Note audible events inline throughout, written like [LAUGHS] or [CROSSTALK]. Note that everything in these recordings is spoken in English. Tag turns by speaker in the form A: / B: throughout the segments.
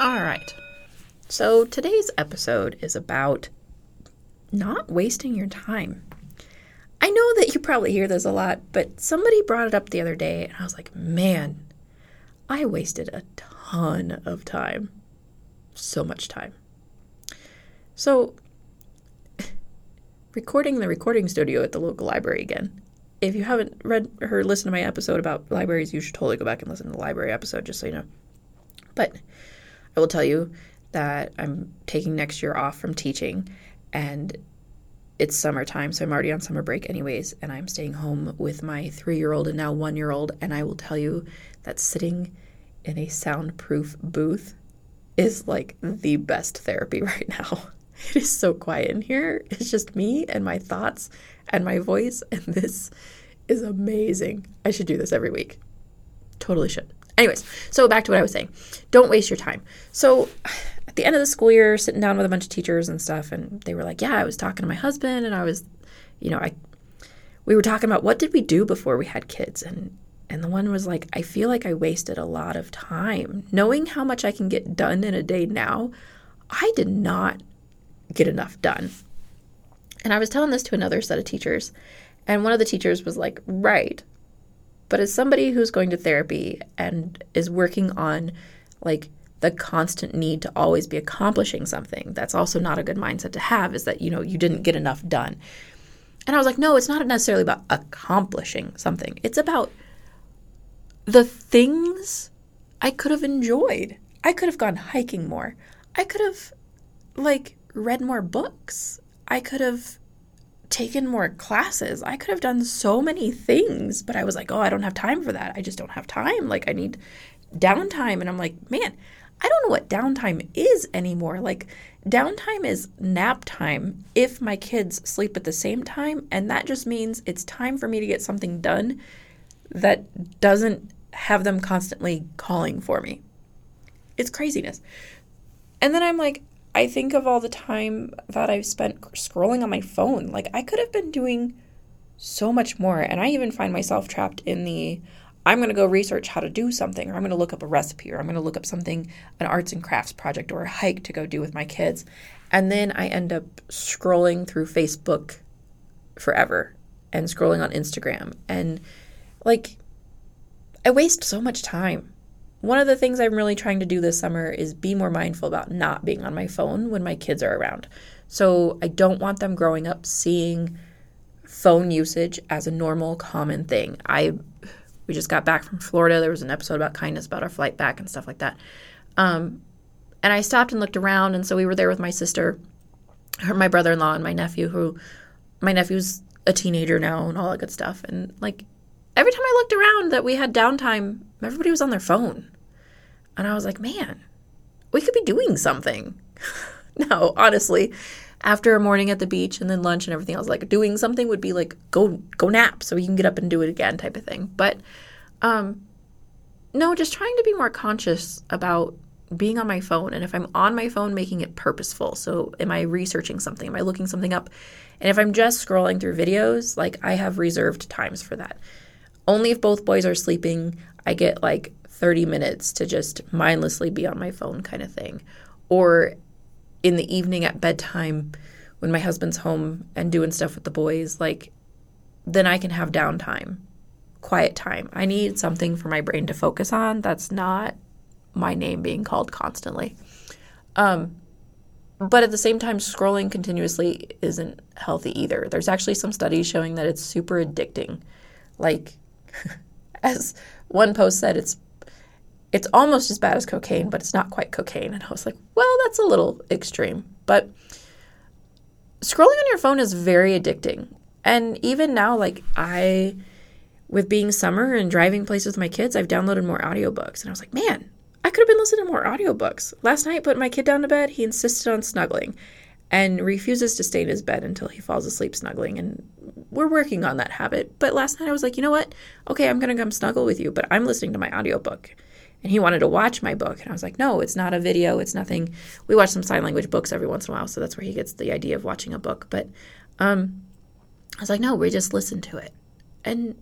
A: All right. So today's episode is about not wasting your time. I know that you probably hear this a lot, but somebody brought it up the other day, and I was like, man, I wasted a ton of time. So much time. So, [LAUGHS] recording the recording studio at the local library again. If you haven't read or listened to my episode about libraries, you should totally go back and listen to the library episode, just so you know. But I will tell you that I'm taking next year off from teaching, and it's summertime, so I'm already on summer break, anyways, and I'm staying home with my three year old and now one year old. And I will tell you that sitting in a soundproof booth is like the best therapy [LAUGHS] right now. It is so quiet in here. It's just me and my thoughts and my voice, and this is amazing. I should do this every week. Totally should. Anyways, so back to what I was saying. Don't waste your time. So at the end of the school year, sitting down with a bunch of teachers and stuff, and they were like, Yeah, I was talking to my husband, and I was, you know, I, we were talking about what did we do before we had kids, and and the one was like, I feel like I wasted a lot of time. Knowing how much I can get done in a day now, I did not get enough done. And I was telling this to another set of teachers, and one of the teachers was like, Right. But as somebody who's going to therapy and is working on like the constant need to always be accomplishing something, that's also not a good mindset to have, is that, you know, you didn't get enough done. And I was like, no, it's not necessarily about accomplishing something. It's about the things I could have enjoyed. I could have gone hiking more. I could have, like, read more books. I could have taken more classes. I could have done so many things, but I was like, oh, I don't have time for that. I just don't have time. Like, I need downtime. And I'm like, man, I don't know what downtime is anymore. Like, downtime is nap time if my kids sleep at the same time. And that just means it's time for me to get something done that doesn't have them constantly calling for me. It's craziness. And then I'm like, I think of all the time that I've spent scrolling on my phone. Like, I could have been doing so much more. And I even find myself trapped in the I'm going to go research how to do something, or I'm going to look up a recipe, or I'm going to look up something, an arts and crafts project, or a hike to go do with my kids. And then I end up scrolling through Facebook forever and scrolling on Instagram. And like, I waste so much time. One of the things I'm really trying to do this summer is be more mindful about not being on my phone when my kids are around. So I don't want them growing up seeing phone usage as a normal, common thing. I we just got back from Florida. There was an episode about kindness about our flight back and stuff like that. Um, and I stopped and looked around, and so we were there with my sister, her, my brother-in-law, and my nephew. Who, my nephew's a teenager now, and all that good stuff. And like every time I looked around that we had downtime, everybody was on their phone. And I was like, man, we could be doing something. [LAUGHS] no, honestly, after a morning at the beach and then lunch and everything else, like doing something would be like go go nap so you can get up and do it again type of thing. But um no, just trying to be more conscious about being on my phone and if I'm on my phone making it purposeful. So am I researching something? Am I looking something up? And if I'm just scrolling through videos, like I have reserved times for that. Only if both boys are sleeping, I get like 30 minutes to just mindlessly be on my phone kind of thing. Or in the evening at bedtime when my husband's home and doing stuff with the boys, like then I can have downtime, quiet time. I need something for my brain to focus on that's not my name being called constantly. Um, but at the same time, scrolling continuously isn't healthy either. There's actually some studies showing that it's super addicting. Like, [LAUGHS] as one post said, it's it's almost as bad as cocaine, but it's not quite cocaine. And I was like, well, that's a little extreme. But scrolling on your phone is very addicting. And even now, like, I, with being summer and driving places with my kids, I've downloaded more audiobooks. And I was like, man, I could have been listening to more audiobooks. Last night, put my kid down to bed, he insisted on snuggling and refuses to stay in his bed until he falls asleep snuggling. And we're working on that habit. But last night I was like, you know what? Okay, I'm going to come snuggle with you, but I'm listening to my audiobook and he wanted to watch my book and i was like no it's not a video it's nothing we watch some sign language books every once in a while so that's where he gets the idea of watching a book but um, i was like no we just listen to it and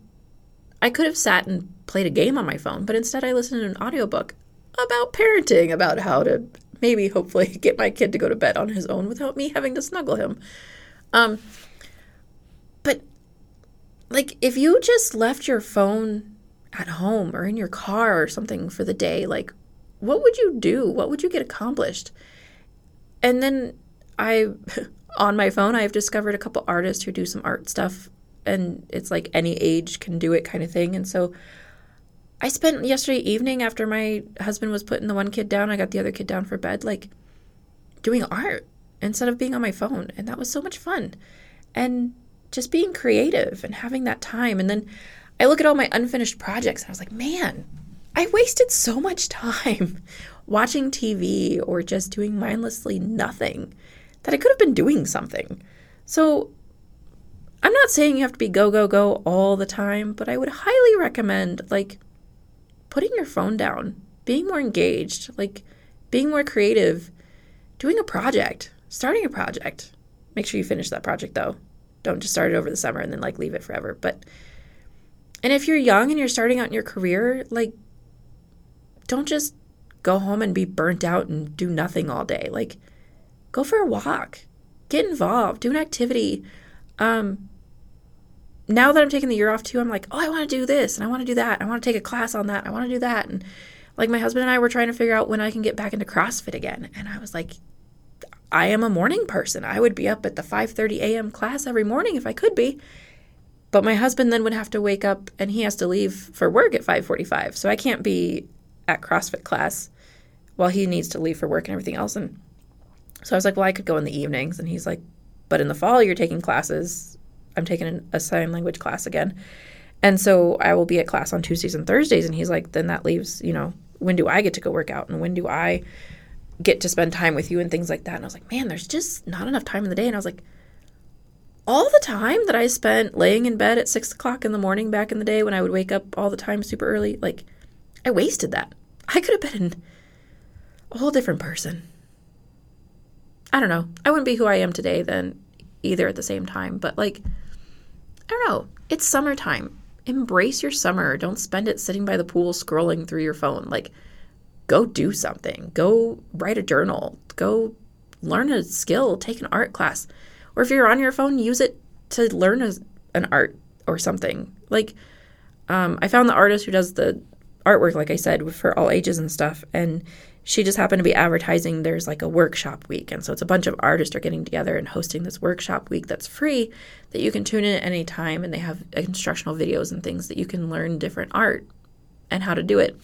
A: i could have sat and played a game on my phone but instead i listened to an audiobook about parenting, about how to maybe hopefully [LAUGHS] get my kid to go to bed on his own without me having to snuggle him. Um, like if you just left your phone at home or in your car or something for the day, like what would you do? What would you get accomplished? And then I [LAUGHS] on my phone I've discovered a couple artists who do some art stuff and it's like any age can do it kind of thing. And so I spent yesterday evening after my husband was putting the one kid down, I got the other kid down for bed, like doing art instead of being on my phone. And that was so much fun. And just being creative and having that time. And then I look at all my unfinished projects and I was like, man, I wasted so much time [LAUGHS] watching TV or just doing mindlessly nothing that I could have been doing something. So I'm not saying you have to be go, go, go all the time, but I would highly recommend like putting your phone down, being more engaged, like being more creative, doing a project, starting a project. Make sure you finish that project though. Don't just start it over the summer and then like leave it forever. But and if you're young and you're starting out in your career, like don't just go home and be burnt out and do nothing all day. Like go for a walk. Get involved, do an activity. Um now that I'm taking the year off too, I'm like, oh, I want to do this and I want to do that. I want to take a class on that. I want to do that. And like my husband and I were trying to figure out when I can get back into CrossFit again. And I was like, I am a morning person. I would be up at the 5:30 a.m. class every morning if I could be. But my husband then would have to wake up and he has to leave for work at 5:45. So I can't be at CrossFit class while he needs to leave for work and everything else and so I was like, well, I could go in the evenings and he's like, but in the fall you're taking classes I'm taking a sign language class again. And so I will be at class on Tuesdays and Thursdays. And he's like, then that leaves, you know, when do I get to go work out? And when do I get to spend time with you and things like that? And I was like, man, there's just not enough time in the day. And I was like, all the time that I spent laying in bed at six o'clock in the morning back in the day when I would wake up all the time super early, like, I wasted that. I could have been a whole different person. I don't know. I wouldn't be who I am today then either at the same time, but like, I don't know. It's summertime. Embrace your summer. Don't spend it sitting by the pool scrolling through your phone. Like, go do something. Go write a journal. Go learn a skill. Take an art class. Or if you're on your phone, use it to learn a, an art or something. Like, um, I found the artist who does the artwork, like I said, for all ages and stuff. And she just happened to be advertising there's like a workshop week. And so it's a bunch of artists are getting together and hosting this workshop week that's free that you can tune in at any time. And they have instructional videos and things that you can learn different art and how to do it.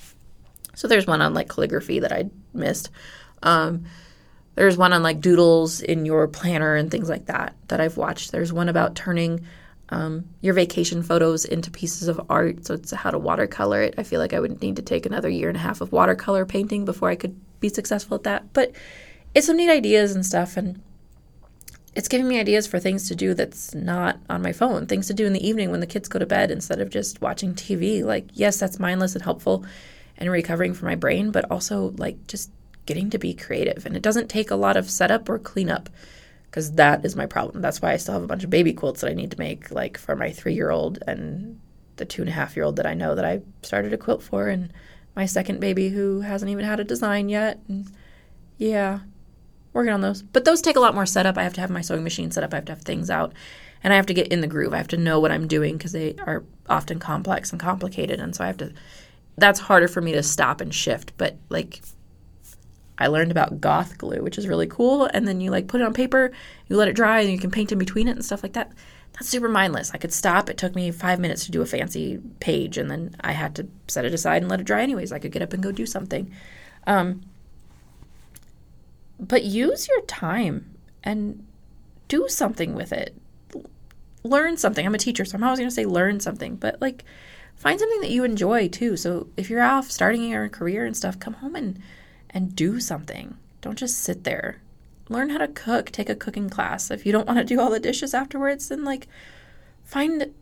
A: So there's one on like calligraphy that I missed. Um, there's one on like doodles in your planner and things like that that I've watched. There's one about turning um, your vacation photos into pieces of art. So it's how to watercolor it. I feel like I would need to take another year and a half of watercolor painting before I could be successful at that. But it's some neat ideas and stuff, and it's giving me ideas for things to do that's not on my phone, things to do in the evening when the kids go to bed instead of just watching TV. Like, yes, that's mindless and helpful and recovering for my brain, but also like just getting to be creative. And it doesn't take a lot of setup or cleanup because that is my problem. That's why I still have a bunch of baby quilts that I need to make, like for my three year old and the two and a half year old that I know that I started a quilt for, and my second baby who hasn't even had a design yet. And yeah, working on those. But those take a lot more setup. I have to have my sewing machine set up, I have to have things out, and I have to get in the groove. I have to know what I'm doing because they are often complex and complicated. And so I have to, that's harder for me to stop and shift. But like, I learned about goth glue, which is really cool. And then you like put it on paper, you let it dry, and you can paint in between it and stuff like that. That's super mindless. I could stop. It took me five minutes to do a fancy page, and then I had to set it aside and let it dry anyways. I could get up and go do something. Um, but use your time and do something with it. Learn something. I'm a teacher, so I'm always going to say learn something, but like find something that you enjoy too. So if you're off starting your career and stuff, come home and and do something. Don't just sit there. Learn how to cook, take a cooking class. If you don't want to do all the dishes afterwards, then like find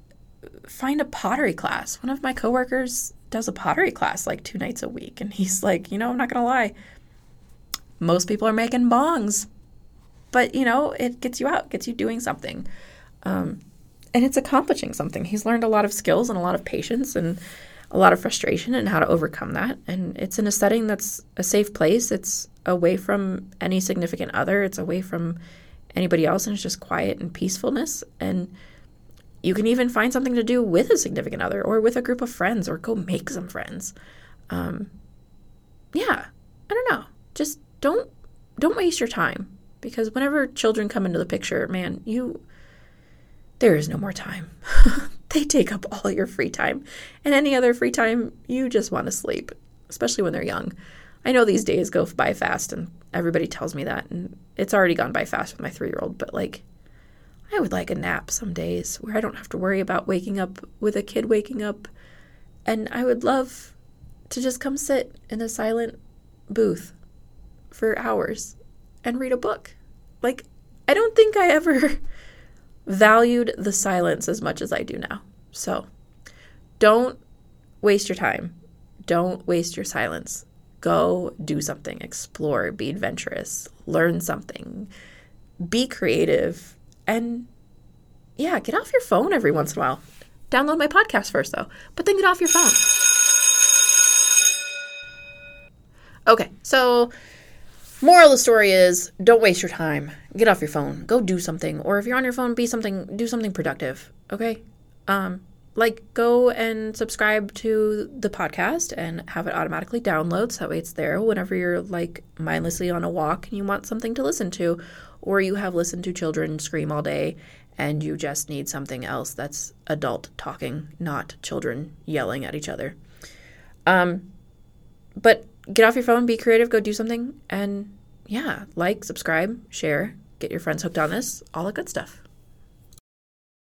A: find a pottery class. One of my coworkers does a pottery class like two nights a week and he's like, "You know, I'm not going to lie. Most people are making bongs. But, you know, it gets you out, gets you doing something." Um, and it's accomplishing something. He's learned a lot of skills and a lot of patience and a lot of frustration and how to overcome that. And it's in a setting that's a safe place. It's away from any significant other. It's away from anybody else, and it's just quiet and peacefulness. And you can even find something to do with a significant other or with a group of friends or go make some friends. Um, yeah, I don't know. Just don't don't waste your time because whenever children come into the picture, man, you there is no more time. [LAUGHS] they take up all your free time. And any other free time, you just want to sleep, especially when they're young. I know these days go by fast and everybody tells me that and it's already gone by fast with my 3-year-old, but like I would like a nap some days where I don't have to worry about waking up with a kid waking up and I would love to just come sit in a silent booth for hours and read a book. Like, I don't think I ever [LAUGHS] valued the silence as much as I do now. So, don't waste your time. Don't waste your silence. Go do something, explore, be adventurous, learn something, be creative, and yeah, get off your phone every once in a while. Download my podcast first, though, but then get off your phone. Okay, so moral of the story is don't waste your time. Get off your phone. Go do something. Or if you're on your phone, be something do something productive. Okay? Um like go and subscribe to the podcast and have it automatically download so that way it's there whenever you're like mindlessly on a walk and you want something to listen to or you have listened to children scream all day and you just need something else that's adult talking, not children yelling at each other. Um but get off your phone, be creative, go do something, and yeah, like, subscribe, share, get your friends hooked on this, all the good stuff.